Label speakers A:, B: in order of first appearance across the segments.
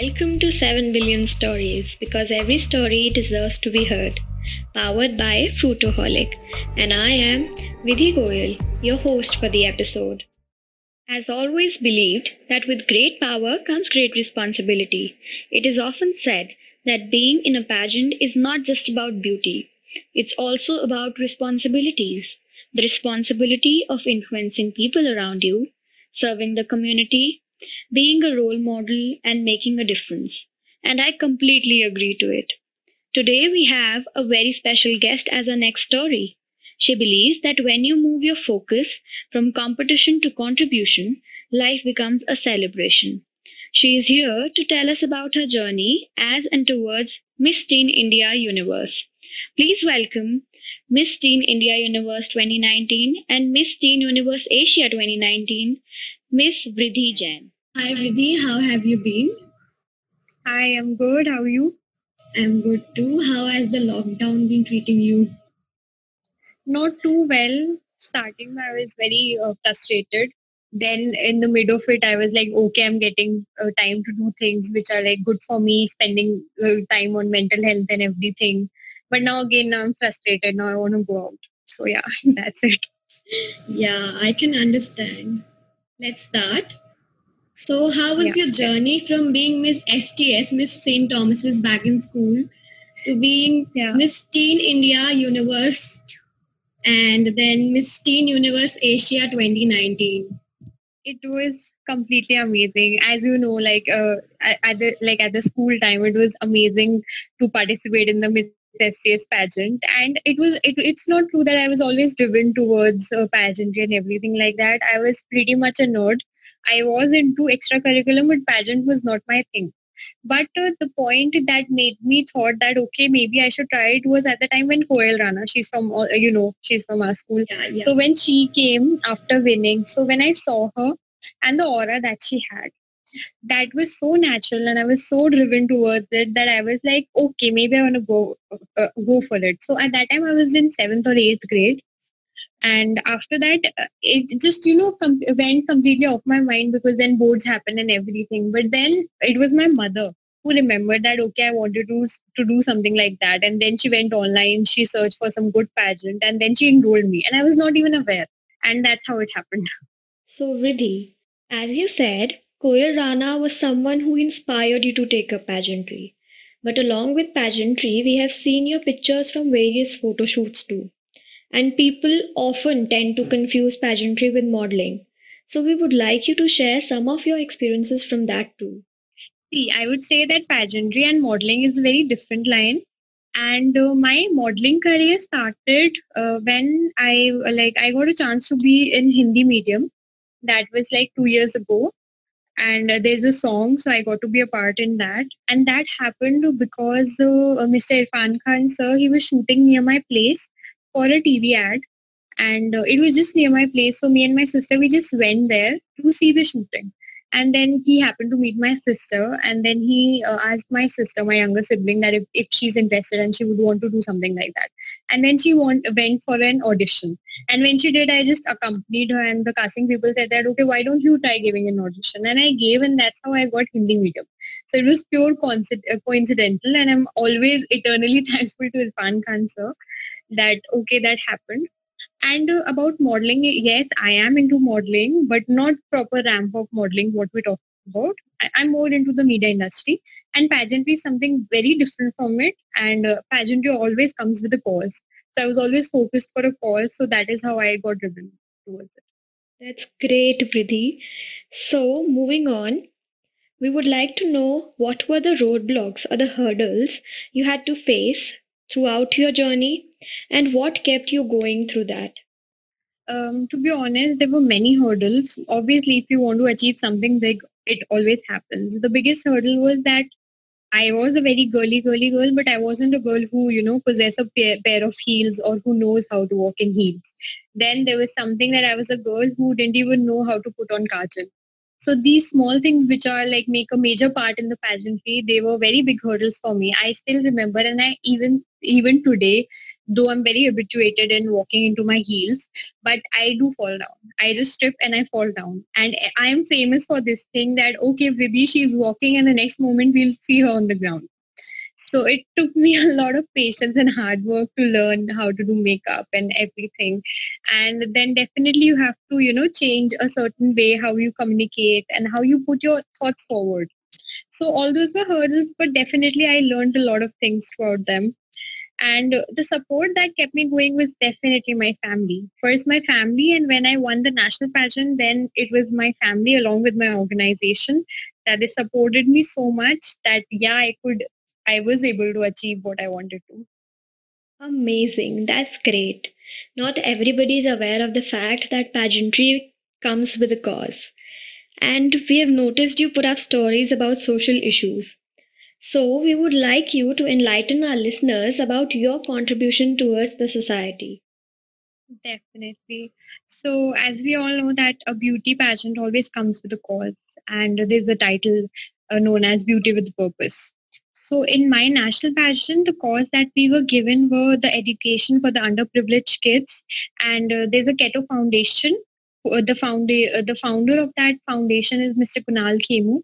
A: Welcome to 7 Billion Stories because every story deserves to be heard. Powered by Fruitoholic. And I am Vidhi Goyal, your host for the episode. As always believed that with great power comes great responsibility. It is often said that being in a pageant is not just about beauty, it's also about responsibilities. The responsibility of influencing people around you, serving the community, being a role model, and making a difference. And I completely agree to it. Today, we have a very special guest as our next story. She believes that when you move your focus from competition to contribution, life becomes a celebration. She is here to tell us about her journey as and towards Miss Teen India Universe. Please welcome Miss Teen India Universe 2019 and Miss Teen Universe Asia 2019, Miss Vridhi Jain.
B: Hi Vidhi, how have you been?
C: I'm good. How are you?
B: I'm good too. How has the lockdown been treating you?
C: Not too well. Starting, I was very uh, frustrated. Then, in the mid of it, I was like, okay, I'm getting uh, time to do things which are like good for me, spending uh, time on mental health and everything. But now, again, now I'm frustrated. Now I want to go out. So, yeah, that's it.
B: Yeah, I can understand. Let's start. So, how was
C: Yeah.
B: your journey from being Miss STS, Miss St. Thomas's back in school, to being
C: Yeah.
B: Miss Teen India Universe and then Miss Teen Universe Asia 2019?
C: it was completely amazing as you know like uh, at at the like at the school time it was amazing to participate in the miss STS pageant. And it was it, it's not true that i was always driven towards uh, pageantry and everything like that. I was pretty much a nerd. I was into extracurriculum but pageant was not my thing. But uh, the point that made me thought that okay maybe i should try it was at the time when Koyal Rana she's from uh, you know she's from our school.
B: Yeah, yeah.
C: so when she came after winning, so when I saw her and the aura that she had, that was so natural and I was so driven towards it that I was like, okay, maybe I want to go uh, go for it. So at that time I was in seventh or eighth grade, and after that uh, it just you know com- went completely off my mind because then boards happened and everything. But then it was my mother who remembered that okay, I wanted to to do something like that, and then she went online, she searched for some good pageant, and then she enrolled me, and I was not even aware, and that's how it happened.
A: So, Vridhi, as you said, Koyal Rana was someone who inspired you to take up pageantry. But along with pageantry, we have seen your pictures from various photo shoots too. And people often tend to confuse pageantry with modeling. So, we would like you to share some of your experiences from that too.
C: See, I would say that pageantry and modeling is a very different line. And uh, my modeling career started uh, when I like I got a chance to be in Hindi medium. That was like two years ago. And there's a song, so I got to be a part in that. And that happened because uh, Mr. Irfan Khan sir, he was shooting near my place for a TV ad, and uh, it was just near my place. So me and my sister, we just went there to see the shooting and then he happened to meet my sister. And then he uh, asked my sister my younger sibling that if, if she's interested and she would want to do something like that. And then she want, went for an audition. And when she did i just accompanied her. And the casting people said that okay why don't you try giving an audition? And i gave and that's how i got hindi medium. So it was pure coinci- uh, coincidental. And i'm always eternally thankful to irfan khan sir that okay that happened and uh, about modeling, yes, I am into modeling, but not proper ramp up modeling, what we talk about. I- I'm more into the media industry, and pageantry is something very different from it. And uh, pageantry always comes with a cause. So I was always focused for a cause. So that is how I got driven towards it.
A: That's great, Vridhi. So, moving on, we would like to know what were the roadblocks or the hurdles you had to face throughout your journey and what kept you going through that.
C: Um, to be honest, there were many hurdles. Obviously, if you want to achieve something big, it always happens. The biggest hurdle was that I was a very girly, girly girl, but I wasn't a girl who, you know, possess a pair, pair of heels or who knows how to walk in heels. Then there was something that I was a girl who didn't even know how to put on kajal. So these small things which are like make a major part in the pageantry they were very big hurdles for me. I still remember and i even even today though i'm very habituated in walking into my heels but i do fall down. I just trip and i fall down. And i am famous for this thing that okay Vridhi, she's walking and the next moment we'll see her on the ground so it took me a lot of patience and hard work to learn how to do makeup and everything. And then definitely you have to you know change a certain way how you communicate and how you put your thoughts forward. So all those were hurdles but definitely i learned a lot of things throughout them. And the support that kept me going was definitely my family. First my family and when i won the national pageant then it was my family along with my organization that they supported me so much that yeah i could I was able to achieve what I wanted to.
A: Amazing. That's great. Not everybody is aware of the fact that pageantry comes with a cause. And we have noticed you put up stories about social issues. So, we would like you to enlighten our listeners about your contribution towards the society.
C: Definitely. So, as we all know, that a beauty pageant always comes with a cause, and there's a title uh, known as Beauty with Purpose. So in my national pageant, the cause that we were given were the education for the underprivileged kids, and uh, there's a Ketto Foundation. Uh, the founder, uh, the founder of that foundation is Mr. Kunal Khemu,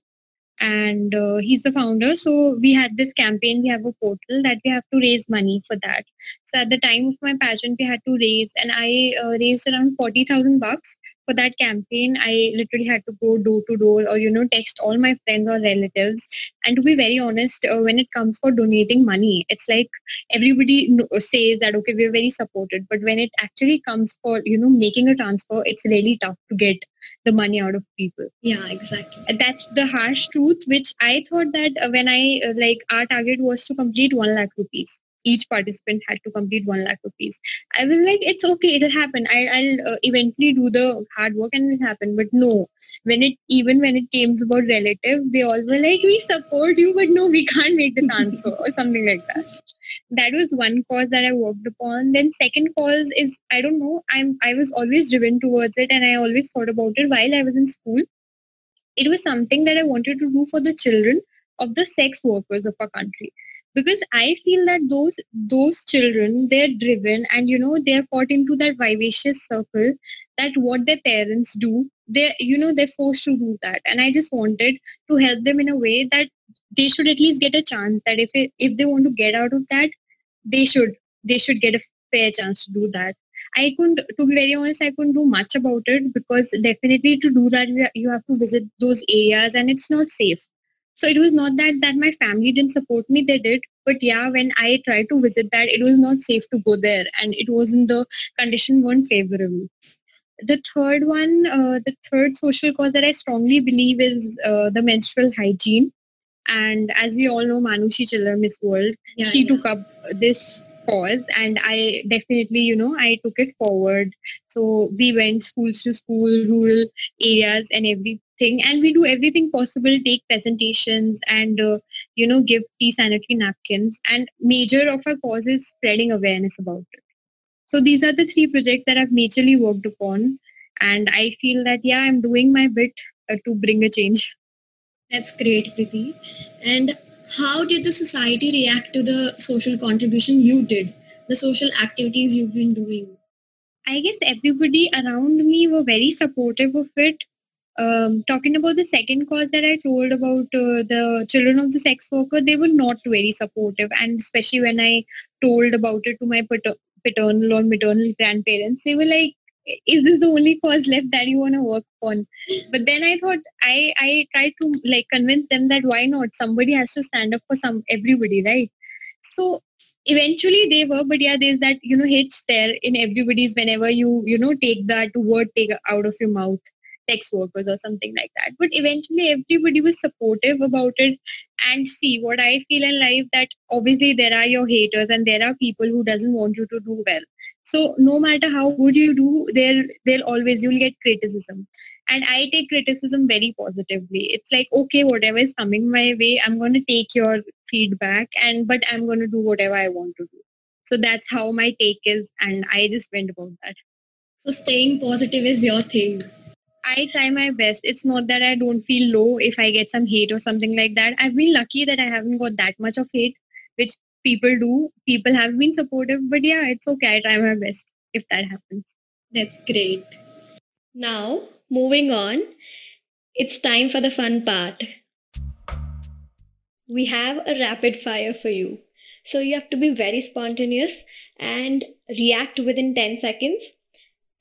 C: and uh, he's the founder. So we had this campaign. We have a portal that we have to raise money for that. So at the time of my pageant, we had to raise, and I uh, raised around forty thousand bucks for that campaign i literally had to go door to door or you know text all my friends or relatives. And to be very honest uh, when it comes for donating money it's like everybody says that okay we're very supported. But when it actually comes for you know making a transfer it's really tough to get the money out of people.
B: Yeah exactly.
C: That's the harsh truth which i thought that uh, when i uh, like our target was to complete 1 lakh rupees each participant had to complete 1 lakh rupees. I was like it's okay it'll happen. I, will uh, eventually do the hard work and it'll happen. But no when it even when it came about relative they all were like we support you but no we can't make the transfer or something like that. That was one cause that i worked upon. Then second cause is i don't know i'm i was always driven towards it and i always thought about it while i was in school. It was something that i wanted to do for the children of the sex workers of our country because i feel that those those children they're driven and you know they're caught into that vivacious circle that what their parents do they you know they're forced to do that. And i just wanted to help them in a way that they should at least get a chance that if it, if they want to get out of that they should they should get a fair chance to do that. I couldn't to be very honest i couldn't do much about it because definitely to do that you have to visit those areas and it's not safe so it was not that that my family didn't support me; they did. But yeah, when I tried to visit that, it was not safe to go there, and it wasn't the condition weren't favorable. The third one, uh, the third social cause that I strongly believe is uh, the menstrual hygiene. And as we all know, Manushi Chhillar, Miss World, yeah, she yeah. took up this cause and i definitely you know i took it forward so we went schools to school rural areas and every thing. And we do everything possible take presentations and uh, you know give tea sanitary napkins. And major of our cause is spreading awareness about it. So these are the three projects that i've majorly worked upon. And i feel that yeah i'm doing my bit uh, to bring a change.
B: That's great Vridhi. and how did the society react to the social contribution you did the social activities you've been doing?
C: I guess everybody around me were very supportive of it um, talking about the second cause that I told about uh, the children of the sex worker, they were not very supportive, and especially when I told about it to my pater- paternal or maternal grandparents, they were like, "Is this the only cause left that you want to work on?" But then I thought I I tried to like convince them that why not? Somebody has to stand up for some everybody, right? So eventually they were but yeah there's that you know hitch there in everybody's whenever you you know take that word take out of your mouth sex workers or something like that. But eventually everybody was supportive about it and see what i feel in life that obviously there are your haters and there are people who doesn't want you to do well. So no matter how good you do there they'll always you'll get criticism. And i take criticism very positively. It's like okay whatever is coming my way i'm going to take your feedback and but i'm going to do whatever i want to do. So that's how my take is and i just went about that.
B: So staying positive is your thing
C: I try my best. It's not that I don't feel low if I get some hate or something like that. I've been lucky that I haven't got that much of hate, which people do. People have been supportive, but yeah, it's okay. I try my best if that happens.
B: That's great.
A: Now, moving on, it's time for the fun part. We have a rapid fire for you. So you have to be very spontaneous and react within 10 seconds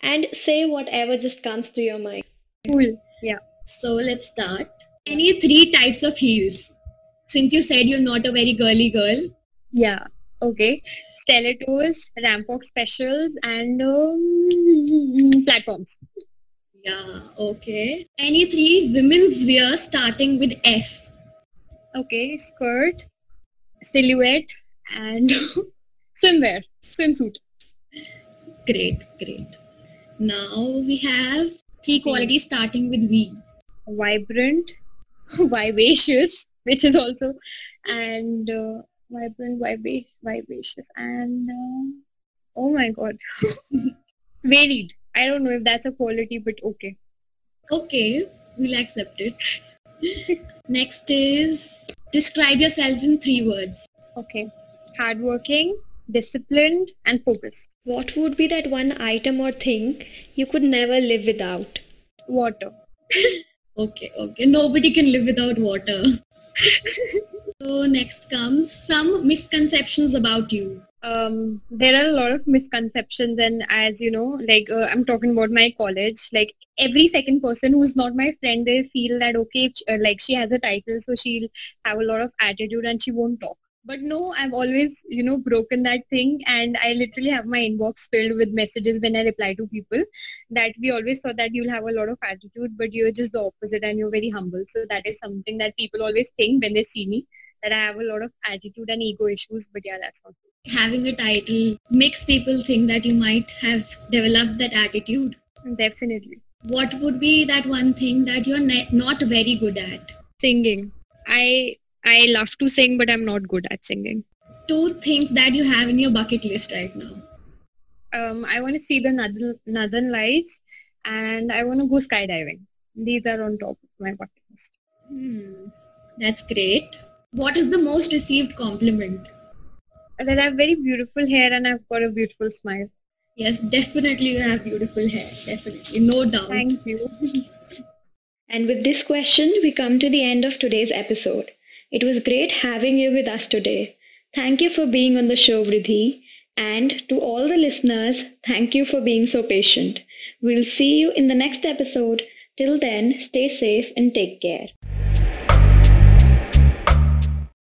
A: and say whatever just comes to your mind.
C: Cool. Yeah.
B: So let's start. Any three types of heels? Since you said you're not a very girly girl.
C: Yeah. Okay. Stilettos, Rampok specials, and um, platforms.
B: Yeah, okay. Any three women's wear starting with S?
C: Okay. Skirt, silhouette, and swimwear, swimsuit.
B: Great, great. Now we have three qualities starting with V.
C: Vibrant, vivacious, which is also, and uh, vibrant, viva- vivacious, and uh, oh my god, varied. I don't know if that's a quality, but okay.
B: Okay, we'll accept it. Next is describe yourself in three words.
C: Okay. Hardworking, disciplined, and focused.
A: What would be that one item or thing you could never live without?
C: Water.
B: Okay, okay. Nobody can live without water. so next comes some misconceptions about you.
C: Um, there are a lot of misconceptions, and as you know, like uh, I'm talking about my college, like every second person who's not my friend, they feel that okay, uh, like she has a title, so she'll have a lot of attitude and she won't talk. But no, I've always, you know, broken that thing, and I literally have my inbox filled with messages when I reply to people that we always thought that you'll have a lot of attitude, but you're just the opposite and you're very humble. So that is something that people always think when they see me that I have a lot of attitude and ego issues. But yeah, that's not true.
B: Having a title makes people think that you might have developed that attitude.
C: Definitely.
B: What would be that one thing that you're not very good at?
C: Singing. I I love to sing, but I'm not good at singing.
B: Two things that you have in your bucket list right now.
C: Um, I want to see the northern, northern lights, and I want to go skydiving. These are on top of my bucket list.
B: Hmm, that's great. What is the most received compliment?
C: That I have very beautiful hair and I've got a beautiful smile.
B: Yes, definitely you have beautiful hair. Definitely, no doubt.
C: Thank you.
A: And with this question, we come to the end of today's episode. It was great having you with us today. Thank you for being on the show, Vridhi. And to all the listeners, thank you for being so patient. We'll see you in the next episode. Till then, stay safe and take care.